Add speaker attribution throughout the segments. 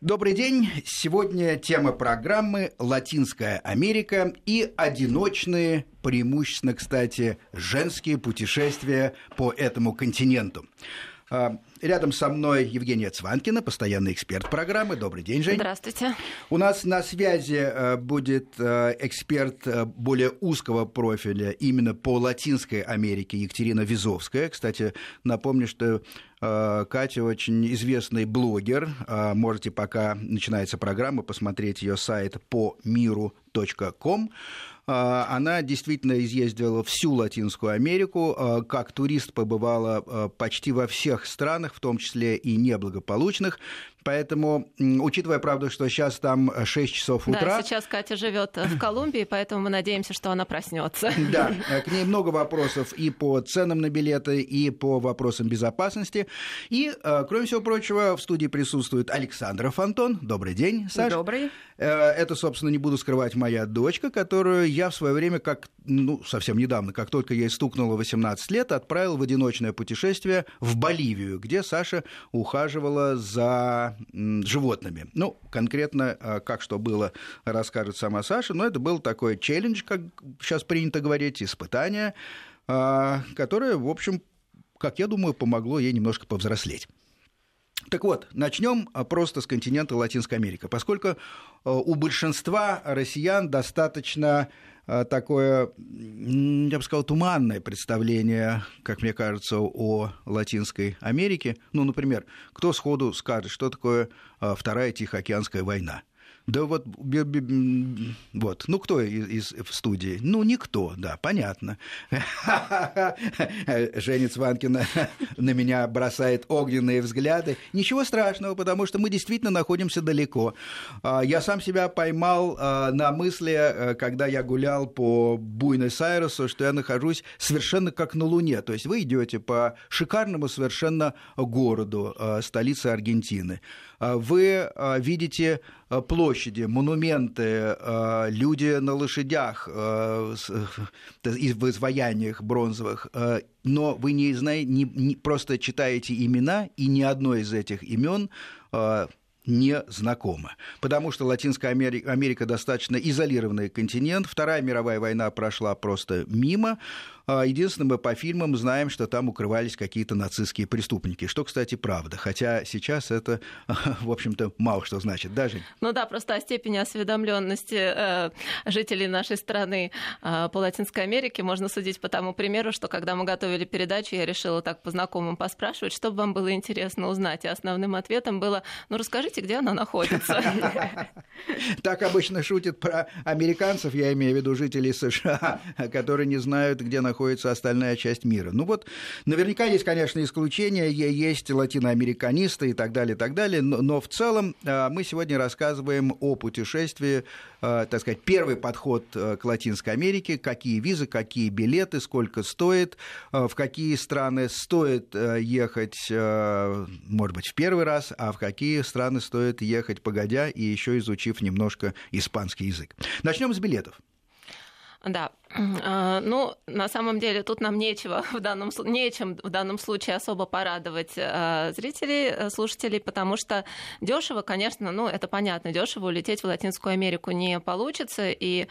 Speaker 1: Добрый день. Сегодня тема программы «Латинская Америка» и одиночные, преимущественно, кстати, женские путешествия по этому континенту. А, рядом со мной Евгения Цванкина, постоянный эксперт программы. Добрый день, Жень.
Speaker 2: Здравствуйте.
Speaker 1: У нас на связи э, будет э, эксперт э, более узкого профиля именно по Латинской Америке Екатерина Визовская. Кстати, напомню, что Катя очень известный блогер. Можете, пока начинается программа, посмотреть ее сайт по миру.ком. А, она действительно изъездила всю Латинскую Америку, а, как турист побывала а, почти во всех странах, в том числе и неблагополучных. Поэтому, учитывая, правда, что сейчас там 6 часов утра...
Speaker 2: Да, сейчас Катя живет в Колумбии, поэтому мы надеемся, что она проснется.
Speaker 1: Да, к ней много вопросов и по ценам на билеты, и по вопросам безопасности. И, кроме всего прочего, в студии присутствует Александра Фонтон. Добрый день, Саша.
Speaker 2: Добрый.
Speaker 1: Э, это, собственно, не буду скрывать, моя дочка, которую я в свое время, как, ну, совсем недавно, как только ей стукнуло 18 лет, отправил в одиночное путешествие в Боливию, где Саша ухаживала за животными. Ну, конкретно, э, как что было, расскажет сама Саша, но это был такой челлендж, как сейчас принято говорить, испытание, э, которое, в общем, как я думаю, помогло ей немножко повзрослеть. Так вот, начнем а, просто с континента Латинской Америки, поскольку а, у большинства россиян достаточно а, такое, я бы сказал, туманное представление, как мне кажется, о Латинской Америке. Ну, например, кто сходу скажет, что такое Вторая Тихоокеанская война? Да вот, вот. Ну, кто из, из в студии? Ну, никто, да, понятно. Женя Цванкина на меня бросает огненные взгляды. Ничего страшного, потому что мы действительно находимся далеко. А, я сам себя поймал а, на мысли, э, когда я гулял по Буэнос-Айресу, что я нахожусь совершенно как на Луне. То есть вы идете по шикарному совершенно городу, э, столице Аргентины. А, вы видите Э, площади, монументы, люди на лошадях э, в изваяниях бронзовых, но вы не, знаете, не, не просто читаете имена, и ни одно из этих имен не знакомо. Потому что Латинская Америка, Америка достаточно изолированный континент. Вторая мировая война прошла просто мимо. А, единственное, мы по фильмам знаем, что там укрывались какие-то нацистские преступники, что, кстати, правда. Хотя сейчас это, в общем-то, мало что значит. Даже.
Speaker 2: Ну да, просто о степени осведомленности э, жителей нашей страны э, по Латинской Америке можно судить по тому примеру, что когда мы готовили передачу, я решила так по знакомым поспрашивать, чтобы вам было интересно узнать. И основным ответом было, ну расскажите, где она находится.
Speaker 1: Так обычно шутят про американцев, я имею в виду жителей США, которые не знают, где находится находится остальная часть мира. Ну вот, наверняка есть, конечно, исключения, есть латиноамериканисты и так далее, и так далее, но, но в целом а, мы сегодня рассказываем о путешествии, а, так сказать, первый подход а, к Латинской Америке, какие визы, какие билеты, сколько стоит, в какие страны стоит ехать, может быть, в первый раз, а в какие страны стоит ехать погодя и еще изучив немножко испанский язык. Начнем с билетов.
Speaker 2: Да, ну, на самом деле, тут нам нечего в данном, нечем в данном случае особо порадовать а, зрителей, э, слушателей, потому что дешево, конечно, ну, это понятно, дешево улететь в Латинскую Америку не получится. И,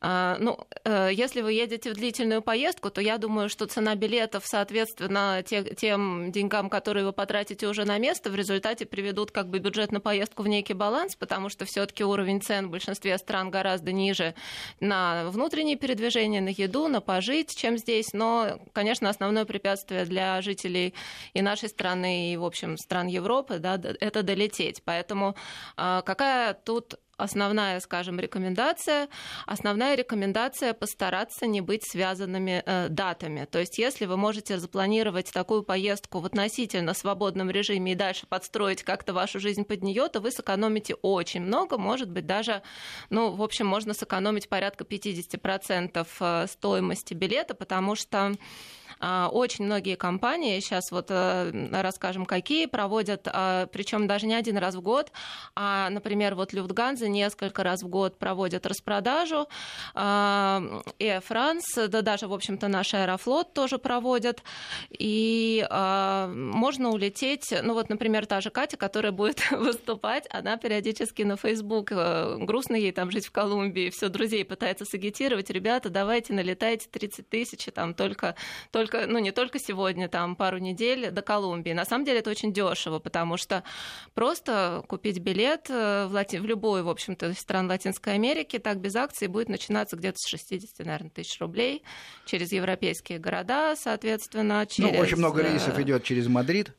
Speaker 2: а, ну, э, если вы едете в длительную поездку, то я думаю, что цена билетов, соответственно, тем деньгам, которые вы потратите уже на место, в результате приведут как бы бюджет на поездку в некий баланс, потому что все-таки уровень цен в большинстве стран гораздо ниже на внутренние передвижения движение на еду, на пожить, чем здесь. Но, конечно, основное препятствие для жителей и нашей страны, и, в общем, стран Европы, да, это долететь. Поэтому а, какая тут основная, скажем, рекомендация. Основная рекомендация постараться не быть связанными э, датами. То есть, если вы можете запланировать такую поездку в относительно свободном режиме и дальше подстроить как-то вашу жизнь под нее, то вы сэкономите очень много, может быть, даже, ну, в общем, можно сэкономить порядка 50% э, стоимости билета, потому что а, очень многие компании, сейчас вот э, расскажем, какие, проводят, а, причем даже не один раз в год, а, например, вот Люфтганза несколько раз в год проводят распродажу. Air France, да даже, в общем-то, наш Аэрофлот тоже проводят. И можно улететь, ну вот, например, та же Катя, которая будет выступать, она периодически на Facebook, э, грустно ей там жить в Колумбии, все друзей пытается сагитировать, ребята, давайте налетайте 30 тысяч, там только, только, ну не только сегодня, там пару недель до Колумбии. На самом деле это очень дешево, потому что просто купить билет э, в, Лати... в любую, в общем-то, стран Латинской Америки, так без акции будет начинаться где-то с 60, наверное, тысяч рублей через европейские города, соответственно, через...
Speaker 1: Ну, очень много рейсов э, идет через Мадрид.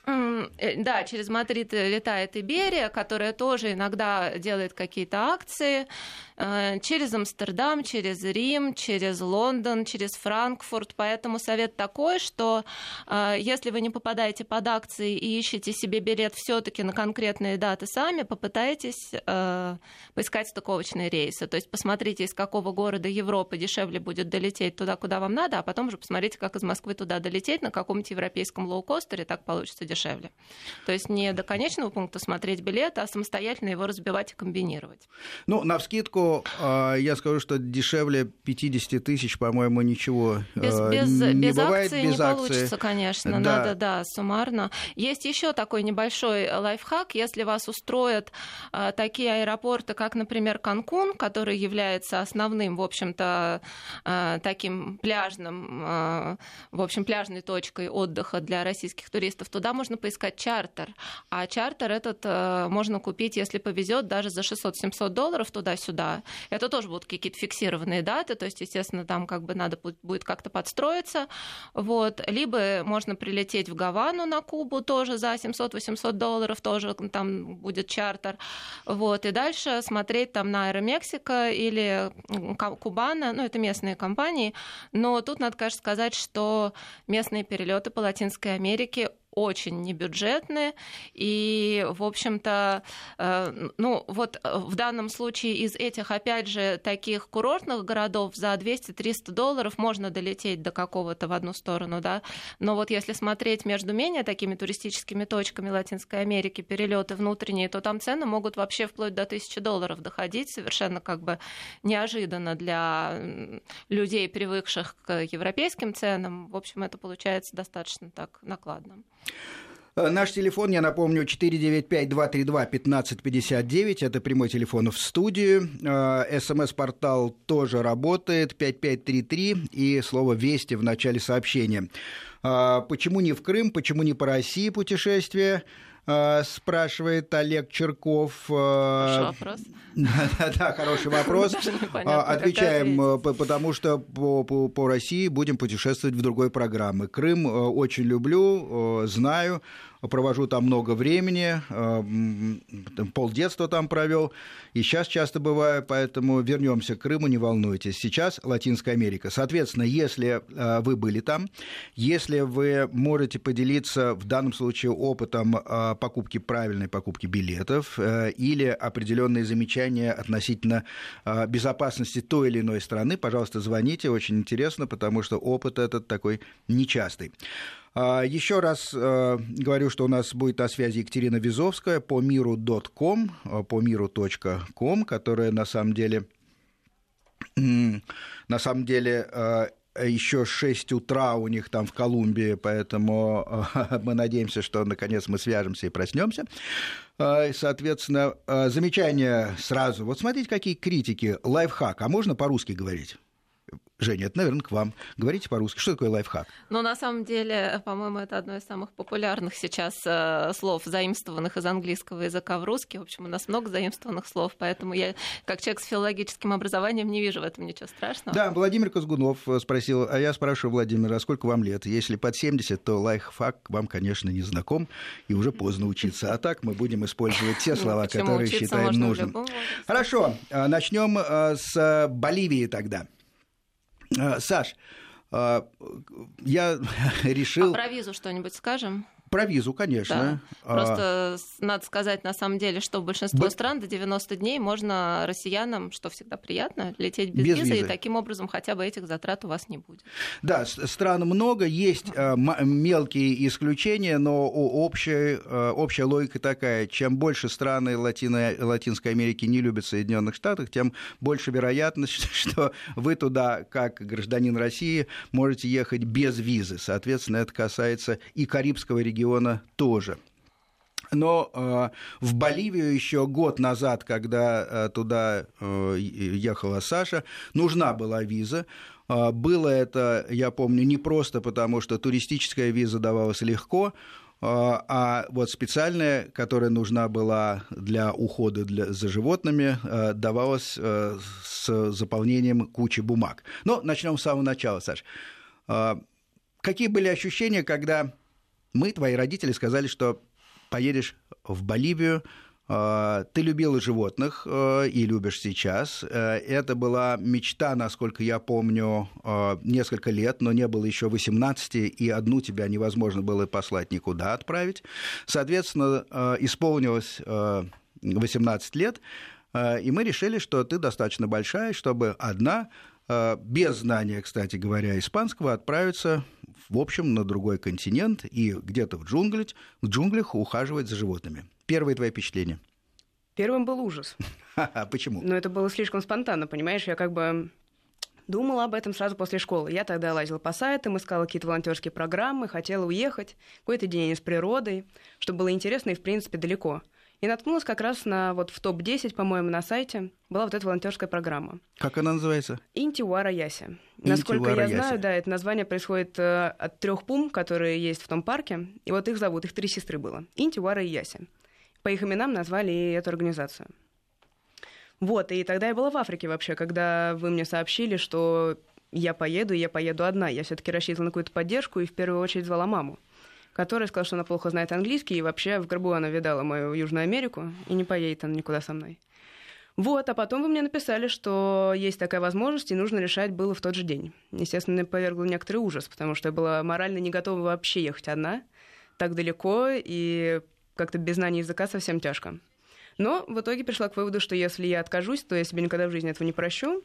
Speaker 2: Да, через Мадрид летает Иберия, которая тоже иногда делает какие-то акции. Э, через Амстердам, через Рим, через Лондон, через Франкфурт. Поэтому совет такой, что э, если вы не попадаете под акции и ищете себе билет все-таки на конкретные даты сами, попытайтесь э, поискать стыковочные рейсы. То есть посмотрите, из какого города Европы дешевле будет долететь туда, куда вам надо, а потом уже посмотрите, как из Москвы туда долететь на каком-нибудь европейском лоукостере, так получится дешевле. То есть не до конечного пункта смотреть билет, а самостоятельно его разбивать и комбинировать.
Speaker 1: Ну, на вскидку а, я скажу, что дешевле 50 тысяч, по-моему, ничего
Speaker 2: без,
Speaker 1: а,
Speaker 2: без,
Speaker 1: не
Speaker 2: без
Speaker 1: бывает.
Speaker 2: Акции без не акции. получится, конечно. Да. Надо, да, суммарно. Есть еще такой небольшой лайфхак. Если вас устроят а, такие аэропорты, как, например, Канкун, который является основным, в общем-то, таким пляжным, в общем, пляжной точкой отдыха для российских туристов, туда можно поискать чартер. А чартер этот можно купить, если повезет, даже за 600-700 долларов туда-сюда. Это тоже будут какие-то фиксированные даты, то есть, естественно, там как бы надо будет как-то подстроиться. Вот. Либо можно прилететь в Гавану на Кубу тоже за 700-800 долларов, тоже там будет чартер. Вот. И дальше смотреть там на Аэромексика или Кубана, ну, это местные компании, но тут надо, конечно, сказать, что местные перелеты по Латинской Америке очень небюджетные. И, в общем-то, э, ну вот э, в данном случае из этих, опять же, таких курортных городов за 200-300 долларов можно долететь до какого-то в одну сторону, да. Но вот если смотреть между менее такими туристическими точками Латинской Америки, перелеты внутренние, то там цены могут вообще вплоть до 1000 долларов доходить, совершенно как бы неожиданно для людей, привыкших к европейским ценам. В общем, это получается достаточно так накладно.
Speaker 1: Э, наш телефон, я напомню, 495-232-1559. Это прямой телефон в студию. Э, СМС-портал тоже работает. 5533 и слово «Вести» в начале сообщения. Э, почему не в Крым, почему не по России путешествие? Спрашивает Олег Черков.
Speaker 2: Хороший вопрос.
Speaker 1: Да, хороший вопрос. Отвечаем, потому что по, по, по России будем путешествовать в другой программе. Крым очень люблю, знаю провожу там много времени, э, полдетства там провел, и сейчас часто бываю, поэтому вернемся к Крыму, не волнуйтесь. Сейчас Латинская Америка. Соответственно, если э, вы были там, если вы можете поделиться в данном случае опытом э, покупки правильной покупки билетов или определенные замечания относительно безопасности той или иной страны, пожалуйста, звоните, очень интересно, потому что опыт этот такой нечастый. А, Еще раз э, говорю, что у нас будет на связи Екатерина Визовская по миру.ком, э, по миру.ком, которая на самом деле на самом деле э, еще 6 утра у них там в Колумбии, поэтому мы надеемся, что наконец мы свяжемся и проснемся. Соответственно, замечание сразу. Вот смотрите, какие критики. Лайфхак. А можно по-русски говорить? Женя, это, наверное, к вам. Говорите по-русски. Что такое лайфхак?
Speaker 2: Ну, на самом деле, по-моему, это одно из самых популярных сейчас э, слов, заимствованных из английского языка в русский. В общем, у нас много заимствованных слов, поэтому я, как человек с филологическим образованием, не вижу в этом ничего страшного.
Speaker 1: Да, Владимир Казгунов э, спросил, а я спрашиваю Владимира, а сколько вам лет? Если под 70, то лайфхак вам, конечно, не знаком, и уже поздно учиться. А так мы будем использовать те ну, слова, которые считаем нужным. Хорошо, э, начнем с Боливии тогда. Э, Саш, э, я решил...
Speaker 2: А про визу что-нибудь скажем?
Speaker 1: Про визу, конечно.
Speaker 2: Да. Просто а... надо сказать, на самом деле, что в большинстве Б... стран до 90 дней можно россиянам, что всегда приятно, лететь без, без визы, визы, и таким образом хотя бы этих затрат у вас не будет.
Speaker 1: Да, стран много, есть а, мелкие исключения, но общая, а, общая логика такая. Чем больше страны Латино, Латинской Америки не любят Соединенных Штатов, тем больше вероятность, что вы туда, как гражданин России, можете ехать без визы. Соответственно, это касается и Карибского региона, региона тоже. Но э, в Боливию еще год назад, когда э, туда э, ехала Саша, нужна была виза. Э, было это, я помню, не просто потому, что туристическая виза давалась легко, э, а вот специальная, которая нужна была для ухода для, за животными, э, давалась э, с заполнением кучи бумаг. Но начнем с самого начала, Саш. Какие были ощущения, когда мы, твои родители, сказали, что поедешь в Боливию, а, ты любила животных а, и любишь сейчас. Э, это была мечта, насколько я помню, а, несколько лет, но не было еще 18, и одну тебя невозможно было послать никуда отправить. Соответственно, исполнилось 18 лет, и мы решили, что ты достаточно большая, чтобы одна без знания, кстати говоря, испанского, отправиться в общем, на другой континент и где-то в джунглях, в джунглях ухаживать за животными. Первые твои впечатления?
Speaker 3: Первым был ужас.
Speaker 1: Почему?
Speaker 3: Но это было слишком спонтанно, понимаешь? Я как бы думала об этом сразу после школы. Я тогда лазила по сайтам, искала какие-то волонтерские программы, хотела уехать, какой-то день с природой, чтобы было интересно и, в принципе, далеко. И наткнулась как раз на вот в топ-10, по-моему, на сайте была вот эта волонтерская программа.
Speaker 1: Как она называется?
Speaker 3: Интиуара Яси. Насколько я знаю, да, это название происходит э, от трех пум, которые есть в том парке. И вот их зовут, их три сестры было. Интиуара и Яси. По их именам назвали и эту организацию. Вот, и тогда я была в Африке вообще, когда вы мне сообщили, что я поеду, и я поеду одна. Я все-таки рассчитывала на какую-то поддержку и в первую очередь звала маму которая сказала, что она плохо знает английский, и вообще в гробу она видала мою Южную Америку, и не поедет она никуда со мной. Вот, а потом вы мне написали, что есть такая возможность, и нужно решать было в тот же день. Естественно, меня повергло некоторый ужас, потому что я была морально не готова вообще ехать одна, так далеко, и как-то без знания языка совсем тяжко. Но в итоге пришла к выводу, что если я откажусь, то я себе никогда в жизни этого не прощу,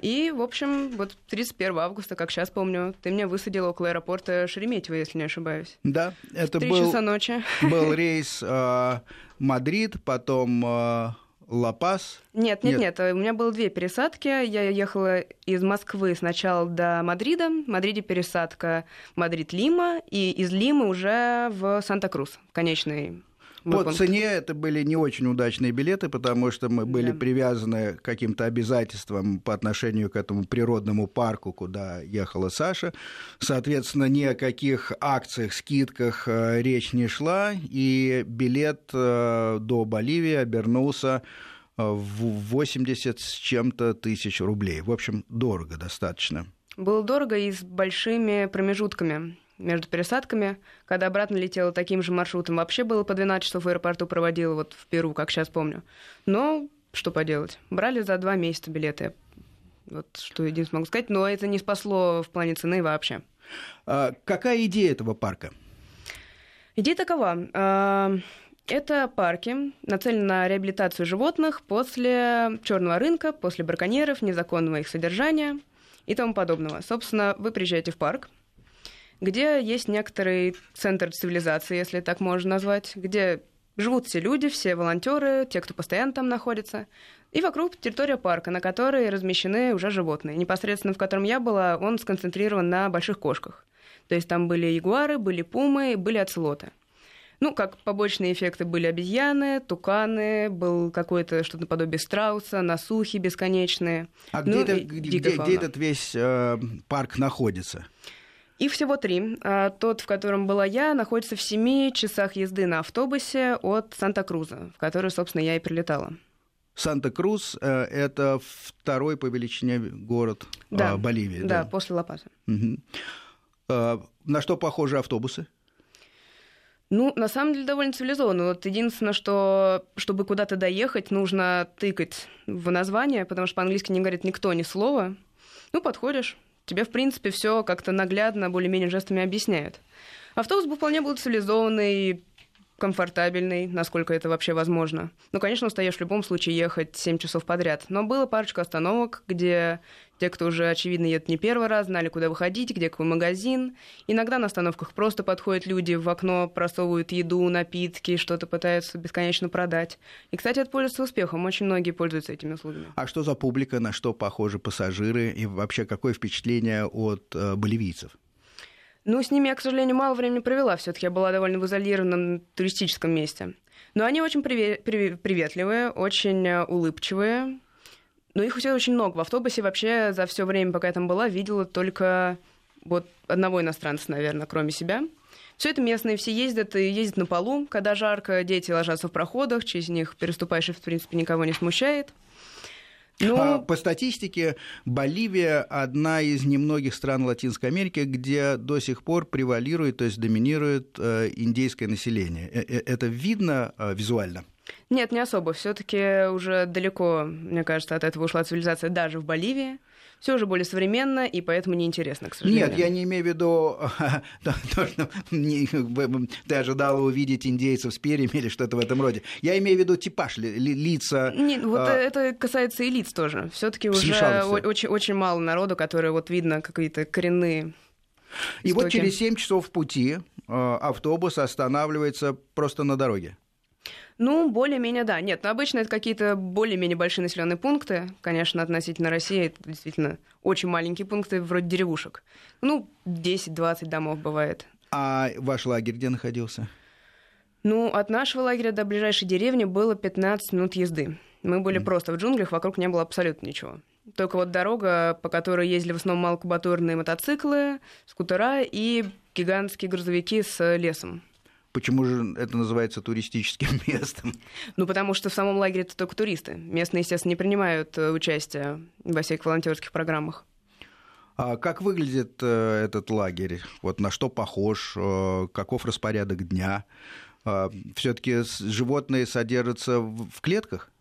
Speaker 3: и, в общем, вот 31 августа, как сейчас помню, ты меня высадила около аэропорта Шереметьево, если не ошибаюсь.
Speaker 1: Да, это был,
Speaker 3: часа ночи.
Speaker 1: был рейс э, Мадрид, потом э, Ла-Пас.
Speaker 3: Нет, нет, нет, нет, у меня было две пересадки. Я ехала из Москвы сначала до Мадрида, в Мадриде пересадка Мадрид-Лима, и из Лимы уже в Санта-Крус, конечный
Speaker 1: по пункт. цене это были не очень удачные билеты, потому что мы были да. привязаны к каким-то обязательствам по отношению к этому природному парку, куда ехала Саша. Соответственно, ни о каких акциях, скидках э, речь не шла, и билет э, до Боливии обернулся э, в 80 с чем-то тысяч рублей. В общем, дорого достаточно.
Speaker 3: Было дорого и с большими промежутками между пересадками. Когда обратно летела таким же маршрутом, вообще было по 12 часов в аэропорту проводила, вот в Перу, как сейчас помню. Но что поделать, брали за два месяца билеты. Вот что единственное могу сказать, но это не спасло в плане цены вообще.
Speaker 1: А какая идея этого парка?
Speaker 3: Идея такова. А, это парки, нацелены на реабилитацию животных после черного рынка, после браконьеров, незаконного их содержания и тому подобного. Собственно, вы приезжаете в парк, где есть некоторый центр цивилизации, если так можно назвать, где живут все люди, все волонтеры, те, кто постоянно там находится. И вокруг территория парка, на которой размещены уже животные. Непосредственно в котором я была, он сконцентрирован на больших кошках. То есть там были ягуары, были пумы, были оцелоты. Ну, как побочные эффекты были обезьяны, туканы, был какое-то что-то наподобие страуса, насухи бесконечные.
Speaker 1: А ну, где, это, где, где этот весь э, парк находится?
Speaker 3: Их всего три. А, тот, в котором была я, находится в семи часах езды на автобусе от Санта-Круза, в который, собственно, я и прилетала.
Speaker 1: Санта-Крус э, – это второй по величине город э, да, Боливии.
Speaker 3: Да, да, после Ла-Паса. Угу.
Speaker 1: На что похожи автобусы?
Speaker 3: Ну, на самом деле, довольно цивилизованно. Вот единственное, что чтобы куда-то доехать, нужно тыкать в название, потому что по-английски не говорит никто ни слова. Ну, подходишь, тебе, в принципе, все как-то наглядно, более-менее жестами объясняют. Автобус был вполне был цивилизованный, комфортабельный, насколько это вообще возможно. Ну, конечно, устаешь в любом случае ехать 7 часов подряд. Но было парочка остановок, где те, кто уже, очевидно, едет не первый раз, знали, куда выходить, где какой магазин. Иногда на остановках просто подходят люди в окно, просовывают еду, напитки, что-то пытаются бесконечно продать. И, кстати, это пользуется успехом. Очень многие пользуются этими услугами.
Speaker 1: А что за публика, на что похожи пассажиры? И вообще, какое впечатление от э, боливийцев?
Speaker 3: Ну, с ними я, к сожалению, мало времени провела. Все-таки я была довольно в изолированном туристическом месте. Но они очень приветливые, очень э, улыбчивые. Но их все очень много. В автобусе вообще за все время, пока я там была, видела только вот одного иностранца, наверное, кроме себя. Все это местные, все ездят и ездят на полу, когда жарко, дети ложатся в проходах, через них переступаешь, и, в принципе, никого не смущает.
Speaker 1: Ну... А, по статистике, Боливия одна из немногих стран Латинской Америки, где до сих пор превалирует, то есть доминирует э, индейское население. Э, э, это видно визуально?
Speaker 3: Нет, не особо. Все-таки уже далеко, мне кажется, от этого ушла цивилизация даже в Боливии все уже более современно, и поэтому неинтересно, к сожалению.
Speaker 1: Нет, я не имею в виду то, что ты ожидала увидеть индейцев с перьями или что-то в этом роде. Я имею в виду типаж, лица.
Speaker 3: Нет, вот а, это касается и лиц тоже. Все-таки уже очень, очень мало народу, которые вот видно какие-то коренные
Speaker 1: и Истоки. вот через 7 часов пути э, автобус останавливается просто на дороге.
Speaker 3: Ну, более-менее, да. Нет, но обычно это какие-то более-менее большие населенные пункты. Конечно, относительно России это действительно очень маленькие пункты, вроде деревушек. Ну, 10-20 домов бывает.
Speaker 1: А ваш лагерь где находился?
Speaker 3: Ну, от нашего лагеря до ближайшей деревни было 15 минут езды. Мы были mm. просто в джунглях, вокруг не было абсолютно ничего. Только вот дорога, по которой ездили в основном малокубатурные мотоциклы, скутера и гигантские грузовики с лесом.
Speaker 1: Почему же это называется туристическим местом?
Speaker 3: Ну, потому что в самом лагере это только туристы. Местные, естественно, не принимают э, участие во всех волонтерских программах.
Speaker 1: А как выглядит э, этот лагерь? Вот на что похож? Э, каков распорядок дня? Э, Все-таки животные содержатся в клетках?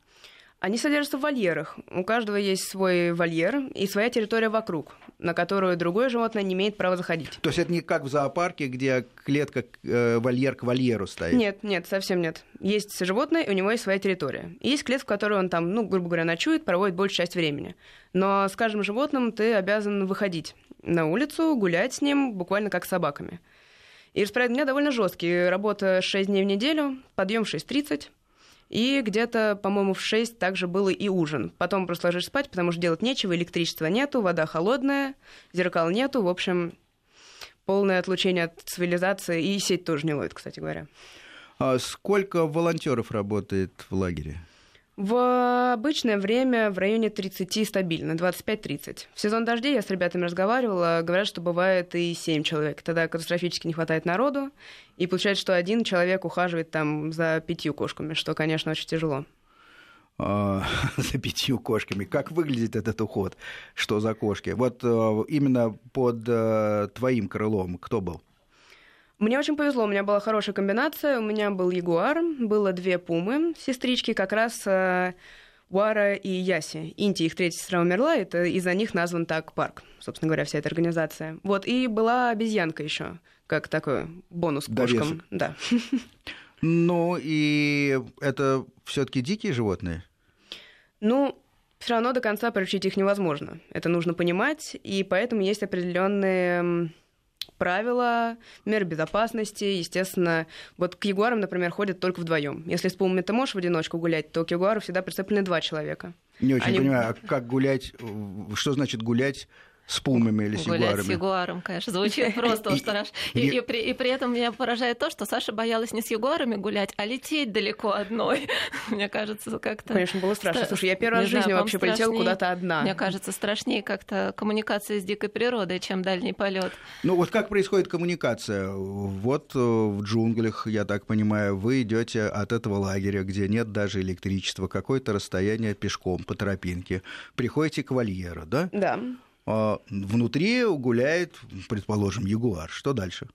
Speaker 3: Они содержатся в вольерах. У каждого есть свой вольер и своя территория вокруг, на которую другое животное не имеет права заходить.
Speaker 1: То есть это не как в зоопарке, где клетка, э, вольер к вольеру стоит?
Speaker 3: Нет, нет, совсем нет. Есть животное, и у него есть своя территория. И есть клетка, в которой он там, ну, грубо говоря, ночует, проводит большую часть времени. Но с каждым животным ты обязан выходить на улицу, гулять с ним, буквально как с собаками. И распорядок дня довольно жесткий. Работа 6 дней в неделю, подъем в 6.30, и где-то, по-моему, в 6 также был и ужин. Потом просто ложишь спать, потому что делать нечего, электричества нету, вода холодная, зеркал нету. В общем, полное отлучение от цивилизации, и сеть тоже не ловит, кстати говоря.
Speaker 1: А сколько волонтеров работает в лагере?
Speaker 3: В обычное время в районе 30 стабильно, 25-30. В сезон дождей я с ребятами разговаривала, говорят, что бывает и 7 человек. Тогда катастрофически не хватает народу, и получается, что один человек ухаживает там за пятью кошками, что, конечно, очень тяжело.
Speaker 1: А, за пятью кошками. Как выглядит этот уход? Что за кошки? Вот э, именно под э, твоим крылом кто был?
Speaker 3: Мне очень повезло, у меня была хорошая комбинация. У меня был ягуар, было две пумы, сестрички, как раз э, Уара и Яси. Инти, их третья сестра умерла, это из-за них назван так парк, собственно говоря, вся эта организация. Вот, и была обезьянка еще, как такой бонус к кошкам. Да.
Speaker 1: Ну, и это все таки дикие животные?
Speaker 3: Ну, все равно до конца приучить их невозможно. Это нужно понимать, и поэтому есть определенные правила, меры безопасности, естественно. Вот к ягуарам, например, ходят только вдвоем. Если с пумами ты можешь в одиночку гулять, то к ягуару всегда прицеплены два человека.
Speaker 1: Не очень Они... понимаю, а как гулять, что значит гулять с пумами или с Гулять ягуарами.
Speaker 2: с ягуаром, конечно, звучит просто и, при, и при этом меня поражает то, что Саша боялась не с ягуарами гулять, а лететь далеко одной. Мне кажется, как-то...
Speaker 3: Конечно, было страшно. Слушай, я первый раз в жизни вообще полетела куда-то одна.
Speaker 2: Мне кажется, страшнее как-то коммуникация с дикой природой, чем дальний полет.
Speaker 1: Ну вот как происходит коммуникация? Вот э, в джунглях, я так понимаю, вы идете от этого лагеря, где нет даже электричества, какое-то расстояние пешком по тропинке, приходите к вольеру, да?
Speaker 3: Да.
Speaker 1: А внутри гуляет, предположим, ягуар. Что дальше?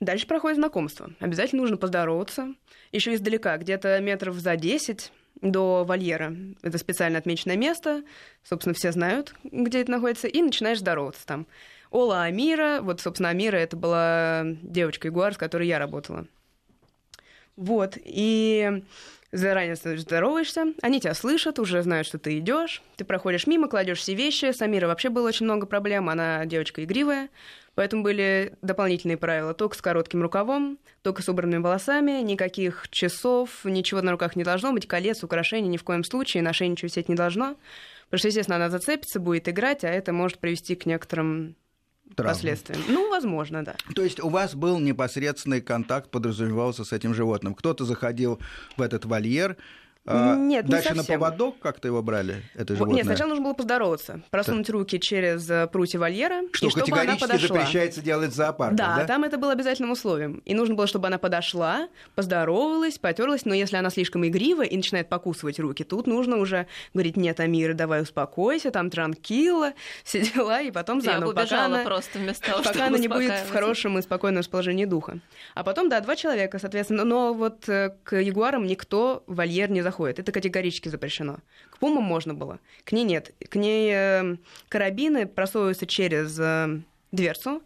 Speaker 3: Дальше проходит знакомство. Обязательно нужно поздороваться. Еще издалека, где-то метров за 10 до вольера. Это специально отмеченное место. Собственно, все знают, где это находится. И начинаешь здороваться там. Ола Амира, вот, собственно, Амира это была девочка Ягуар, с которой я работала. Вот, и заранее здороваешься, они тебя слышат, уже знают, что ты идешь, ты проходишь мимо, кладешь все вещи. С Амирой вообще было очень много проблем, она девочка игривая, поэтому были дополнительные правила. Только с коротким рукавом, только с убранными волосами, никаких часов, ничего на руках не должно быть, колец, украшений ни в коем случае, на шее ничего сидеть не должно. Потому что, естественно, она зацепится, будет играть, а это может привести к некоторым травмы. последствиям. Ну, возможно, да.
Speaker 1: То есть у вас был непосредственный контакт, подразумевался с этим животным. Кто-то заходил в этот вольер, а Нет, Дальше не совсем. на поводок как-то его брали, это животное?
Speaker 3: Нет, сначала нужно было поздороваться, просунуть да. руки через э, прутья вольера,
Speaker 1: что и чтобы она подошла. запрещается делать в зоопарке,
Speaker 3: да, да, там это было обязательным условием. И нужно было, чтобы она подошла, поздоровалась, потерлась, но если она слишком игрива и начинает покусывать руки, тут нужно уже говорить, нет, Амира, давай успокойся, там транкила, все дела, и потом
Speaker 2: заново.
Speaker 3: Я пока
Speaker 2: она, просто вместо того,
Speaker 3: пока она не будет в хорошем и спокойном расположении духа. А потом, да, два человека, соответственно, но вот э, к ягуарам никто вольер не заходит заходит. Это категорически запрещено. К пумам можно было, к ней нет. К ней э, карабины просовываются через э, дверцу,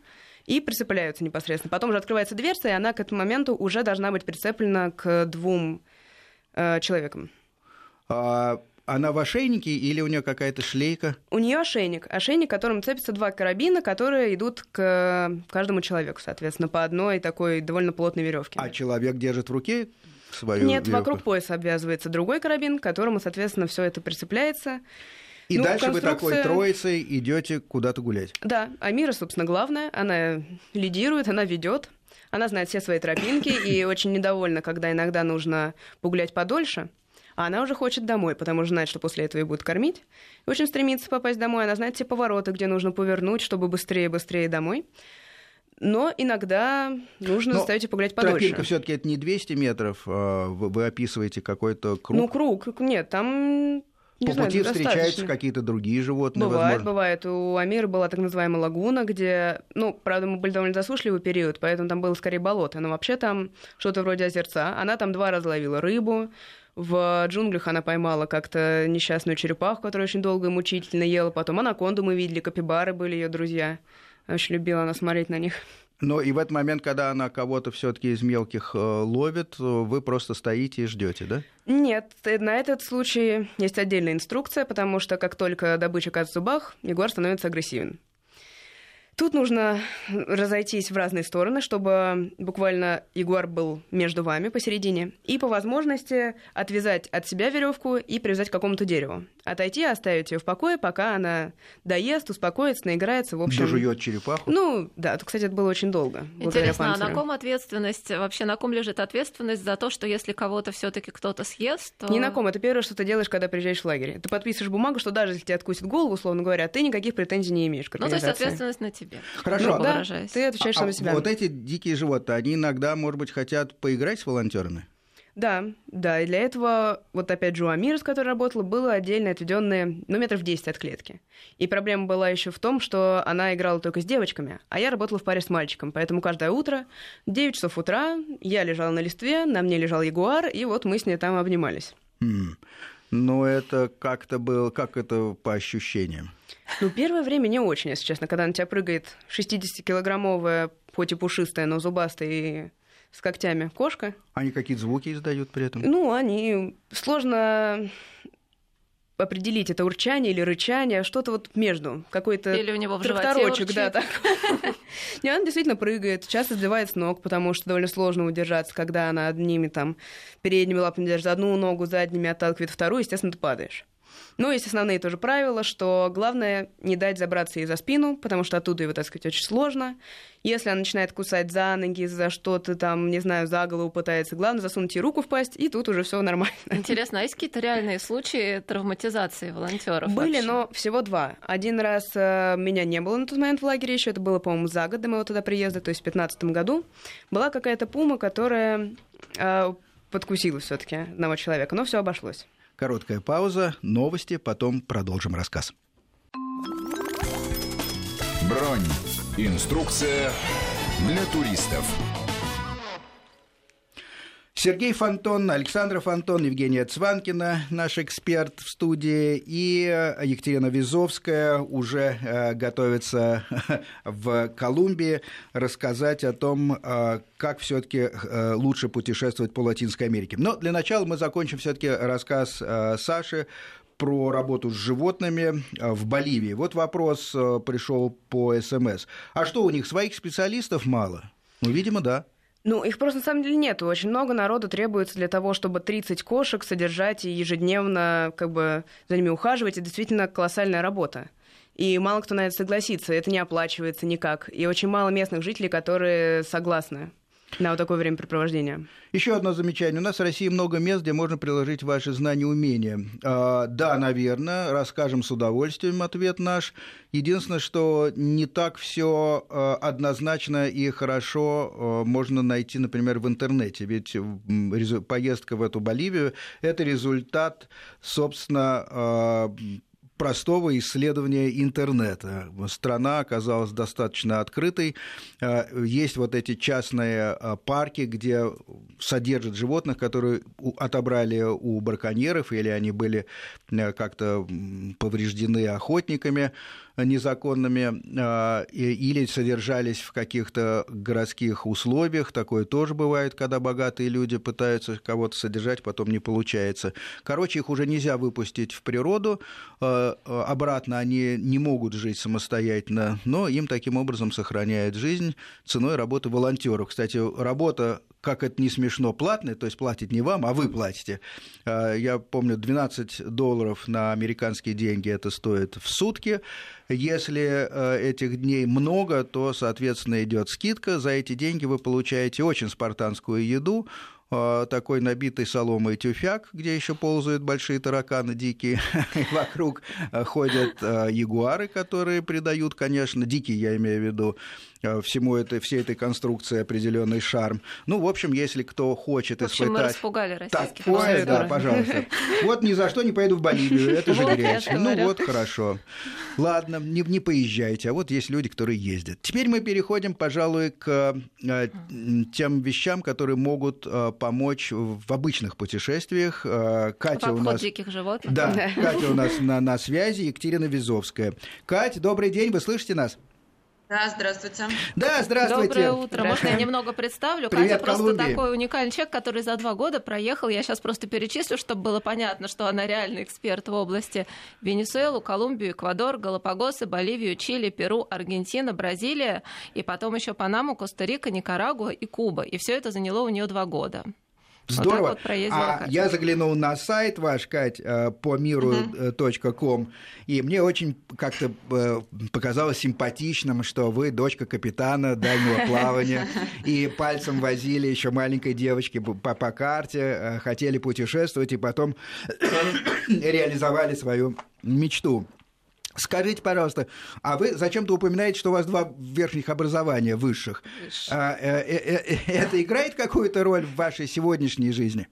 Speaker 3: и прицепляются непосредственно. Потом уже открывается дверца, и она к этому моменту уже должна быть прицеплена к двум э, человекам.
Speaker 1: А она в ошейнике или у нее какая-то шлейка?
Speaker 3: У нее ошейник. Ошейник, которым цепятся два карабина, которые идут к каждому человеку, соответственно, по одной такой довольно плотной веревке.
Speaker 1: А человек держит в руке свою
Speaker 3: Нет,
Speaker 1: веревку?
Speaker 3: вокруг пояса обвязывается другой карабин, к которому, соответственно, все это прицепляется.
Speaker 1: И ну, дальше конструкция... вы такой троицей идете куда-то гулять.
Speaker 3: Да, Амира, собственно, главная, она лидирует, она ведет, она знает все свои тропинки и очень недовольна, когда иногда нужно погулять подольше. А она уже хочет домой, потому что знает, что после этого ее будут кормить. И очень стремится попасть домой. Она знает все повороты, где нужно повернуть, чтобы быстрее-быстрее домой. Но иногда нужно Но заставить ее погулять подольше.
Speaker 1: Тропинка все-таки это не 200 метров, а вы описываете какой-то круг.
Speaker 3: Ну, круг, нет, там не
Speaker 1: По
Speaker 3: знаю,
Speaker 1: пути встречаются какие-то другие животные,
Speaker 3: Бывает,
Speaker 1: возможно.
Speaker 3: бывает. У Амира была так называемая лагуна, где, ну, правда, мы были довольно засушливый период, поэтому там было скорее болото, но вообще там что-то вроде озерца. Она там два раза ловила рыбу, в джунглях она поймала как-то несчастную черепаху, которая очень долго и мучительно ела. Потом анаконду мы видели, капибары были ее друзья. Очень любила она смотреть на них.
Speaker 1: Но и в этот момент, когда она кого-то все-таки из мелких э, ловит, вы просто стоите и ждете, да?
Speaker 3: Нет, на этот случай есть отдельная инструкция, потому что как только добыча оказывается в зубах, ягуар становится агрессивен. Тут нужно разойтись в разные стороны, чтобы буквально ягуар был между вами посередине. И по возможности отвязать от себя веревку и привязать к какому-то дереву. Отойти, оставить ее в покое, пока она доест, успокоится, наиграется. В общем...
Speaker 1: Дожует черепаху?
Speaker 3: Ну, да, кстати, это было очень долго.
Speaker 2: Интересно, а на ком ответственность, вообще на ком лежит ответственность за то, что если кого-то все таки кто-то съест, то...
Speaker 3: Не на ком, это первое, что ты делаешь, когда приезжаешь в лагерь. Ты подписываешь бумагу, что даже если тебе откусит голову, условно говоря, ты никаких претензий не имеешь к
Speaker 2: Ну, то есть ответственность на тебе тебе.
Speaker 1: Хорошо.
Speaker 3: Да, ты отвечаешь а, сам за себя.
Speaker 1: Вот эти дикие животные, они иногда, может быть, хотят поиграть с волонтерами?
Speaker 3: Да, да, и для этого, вот опять же, у Амира, с которой работала, было отдельно отведенное, ну, метров 10 от клетки. И проблема была еще в том, что она играла только с девочками, а я работала в паре с мальчиком, поэтому каждое утро, 9 часов утра, я лежала на листве, на мне лежал ягуар, и вот мы с ней там обнимались.
Speaker 1: Хм. Ну, это как-то было, как это по ощущениям?
Speaker 3: Ну, первое время не очень, если честно, когда на тебя прыгает 60-килограммовая, хоть и пушистая, но зубастая и с когтями кошка.
Speaker 1: Они какие-то звуки издают при этом?
Speaker 3: Ну, они сложно определить, это урчание или рычание, что-то вот между, какой-то
Speaker 2: Или у него в тракторочек,
Speaker 3: да, так. И она действительно прыгает, часто сбивает с ног, потому что довольно сложно удержаться, когда она одними там передними лапами держит одну ногу, задними отталкивает вторую, естественно, ты падаешь. Ну, есть основные тоже правила, что главное не дать забраться ей за спину, потому что оттуда его, так сказать, очень сложно. Если она начинает кусать за ноги, за что-то там, не знаю, за голову пытается, главное засунуть ей руку в пасть, и тут уже все нормально.
Speaker 2: Интересно, а есть какие-то реальные случаи травматизации волонтеров?
Speaker 3: Были,
Speaker 2: вообще?
Speaker 3: но всего два. Один раз э, меня не было на тот момент в лагере еще, это было, по-моему, за год до моего туда приезда, то есть в 2015 году. Была какая-то пума, которая э, подкусила все-таки одного человека, но все обошлось.
Speaker 1: Короткая пауза, новости, потом продолжим рассказ.
Speaker 4: Бронь. Инструкция для туристов.
Speaker 1: Сергей Фонтон, Александр Фонтон, Евгения Цванкина, наш эксперт в студии, и Екатерина Визовская уже э, готовится в Колумбии рассказать о том, э, как все-таки э, лучше путешествовать по Латинской Америке. Но для начала мы закончим все-таки рассказ э, Саши про работу с животными э, в Боливии. Вот вопрос э, пришел по СМС. А что, у них своих специалистов мало? Ну, видимо, да.
Speaker 3: Ну, их просто на самом деле нету. Очень много народу требуется для того, чтобы 30 кошек содержать и ежедневно как бы за ними ухаживать. Это действительно колоссальная работа. И мало кто на это согласится, это не оплачивается никак. И очень мало местных жителей, которые согласны на вот такое времяпрепровождение.
Speaker 1: Еще одно замечание. У нас в России много мест, где можно приложить ваши знания и умения. А, да, наверное, расскажем с удовольствием ответ наш. Единственное, что не так все а, однозначно и хорошо а, можно найти, например, в интернете. Ведь поездка в эту Боливию – это результат, собственно, а, простого исследования интернета. Страна оказалась достаточно открытой. Э, есть вот эти частные э, парки, где содержат животных, которые отобрали у браконьеров, или они были э, как-то повреждены охотниками незаконными а, или содержались в каких-то городских условиях. Такое тоже бывает, когда богатые люди пытаются кого-то содержать, потом не получается. Короче, их уже нельзя выпустить в природу. А, а, обратно они не могут жить самостоятельно, но им таким образом сохраняют жизнь ценой работы волонтеров. Кстати, работа как это не смешно, платный, то есть платит не вам, а вы платите. Я помню, 12 долларов на американские деньги это стоит в сутки. Если э, этих дней много, то, соответственно, идет скидка. За эти деньги вы получаете очень спартанскую еду, э, такой набитый соломой тюфяк, где еще ползают большие тараканы дикие, вокруг э, ходят ягуары, которые придают, конечно, дикие, я имею в виду, всему это, всей этой конструкции определенный шарм. Ну, в общем, если кто хочет
Speaker 2: в общем,
Speaker 1: испытать...
Speaker 2: мы распугали российских
Speaker 1: Такое, да, пожалуйста. Вот ни за что не поеду в Боливию, это же грязь. Ну вот, хорошо. Ладно, не, не поезжайте, а вот есть люди, которые ездят. Теперь мы переходим, пожалуй, к э, тем вещам, которые могут э, помочь в обычных путешествиях.
Speaker 2: Катя у нас... диких животных.
Speaker 1: Да, Катя у нас на, на связи, Екатерина Визовская. Катя, добрый день, вы слышите нас?
Speaker 4: Да, здравствуйте.
Speaker 1: Да, здравствуйте.
Speaker 2: Доброе утро. Можно я немного представлю?
Speaker 1: Привет,
Speaker 2: Катя просто
Speaker 1: Колумбии.
Speaker 2: такой уникальный человек, который за два года проехал. Я сейчас просто перечислю, чтобы было понятно, что она реальный эксперт в области Венесуэлу, Колумбию, Эквадор, Галапагосы, Боливию, Чили, Перу, Аргентина, Бразилия и потом еще Панаму, Коста-Рика, Никарагуа и Куба. И все это заняло у нее два года.
Speaker 1: Здорово.
Speaker 2: Вот вот
Speaker 1: а я заглянул на сайт ваш, Кать, э, по миру.ком, угу. и мне очень как-то э, показалось симпатичным, что вы дочка капитана дальнего плавания, и пальцем возили еще маленькой девочке по, по карте, э, хотели путешествовать, и потом реализовали свою мечту. Скажите, пожалуйста, а вы зачем-то упоминаете, что у вас два верхних образования высших? А, э, э, э, это играет какую-то роль в вашей сегодняшней жизни?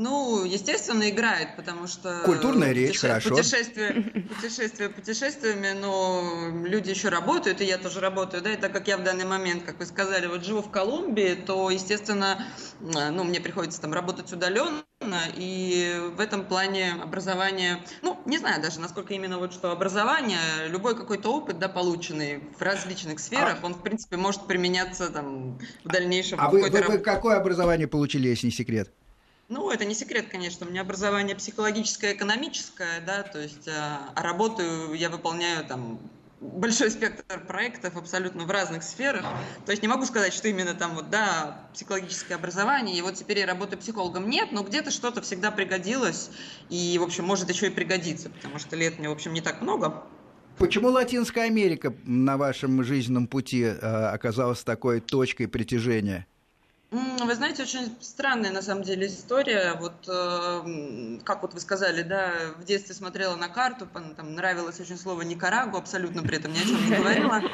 Speaker 4: Ну, естественно, играет, потому что...
Speaker 1: Культурная речь, путеше... хорошо.
Speaker 4: Путешествия, путешествия путешествиями, но люди еще работают, и я тоже работаю, да, и так как я в данный момент, как вы сказали, вот живу в Колумбии, то, естественно, ну, мне приходится там работать удаленно, и в этом плане образование, ну, не знаю даже, насколько именно вот что образование, любой какой-то опыт, да, полученный в различных сферах, а... он, в принципе, может применяться там в дальнейшем.
Speaker 1: А вы, вы, вы какое образование получили, если не секрет?
Speaker 4: Ну, это не секрет, конечно. У меня образование психологическое, экономическое, да, то есть, а, а работаю я выполняю там большой спектр проектов абсолютно в разных сферах. То есть не могу сказать, что именно там вот, да, психологическое образование, и вот теперь я работаю психологом. Нет, но где-то что-то всегда пригодилось, и, в общем, может еще и пригодиться, потому что лет мне, в общем, не так много.
Speaker 1: Почему Латинская Америка на вашем жизненном пути э, оказалась такой точкой притяжения?
Speaker 4: Вы знаете, очень странная на самом деле история. Вот э, как вот вы сказали, да, в детстве смотрела на карту, там нравилось очень слово Никарагу, абсолютно при этом ни о чем не говорила.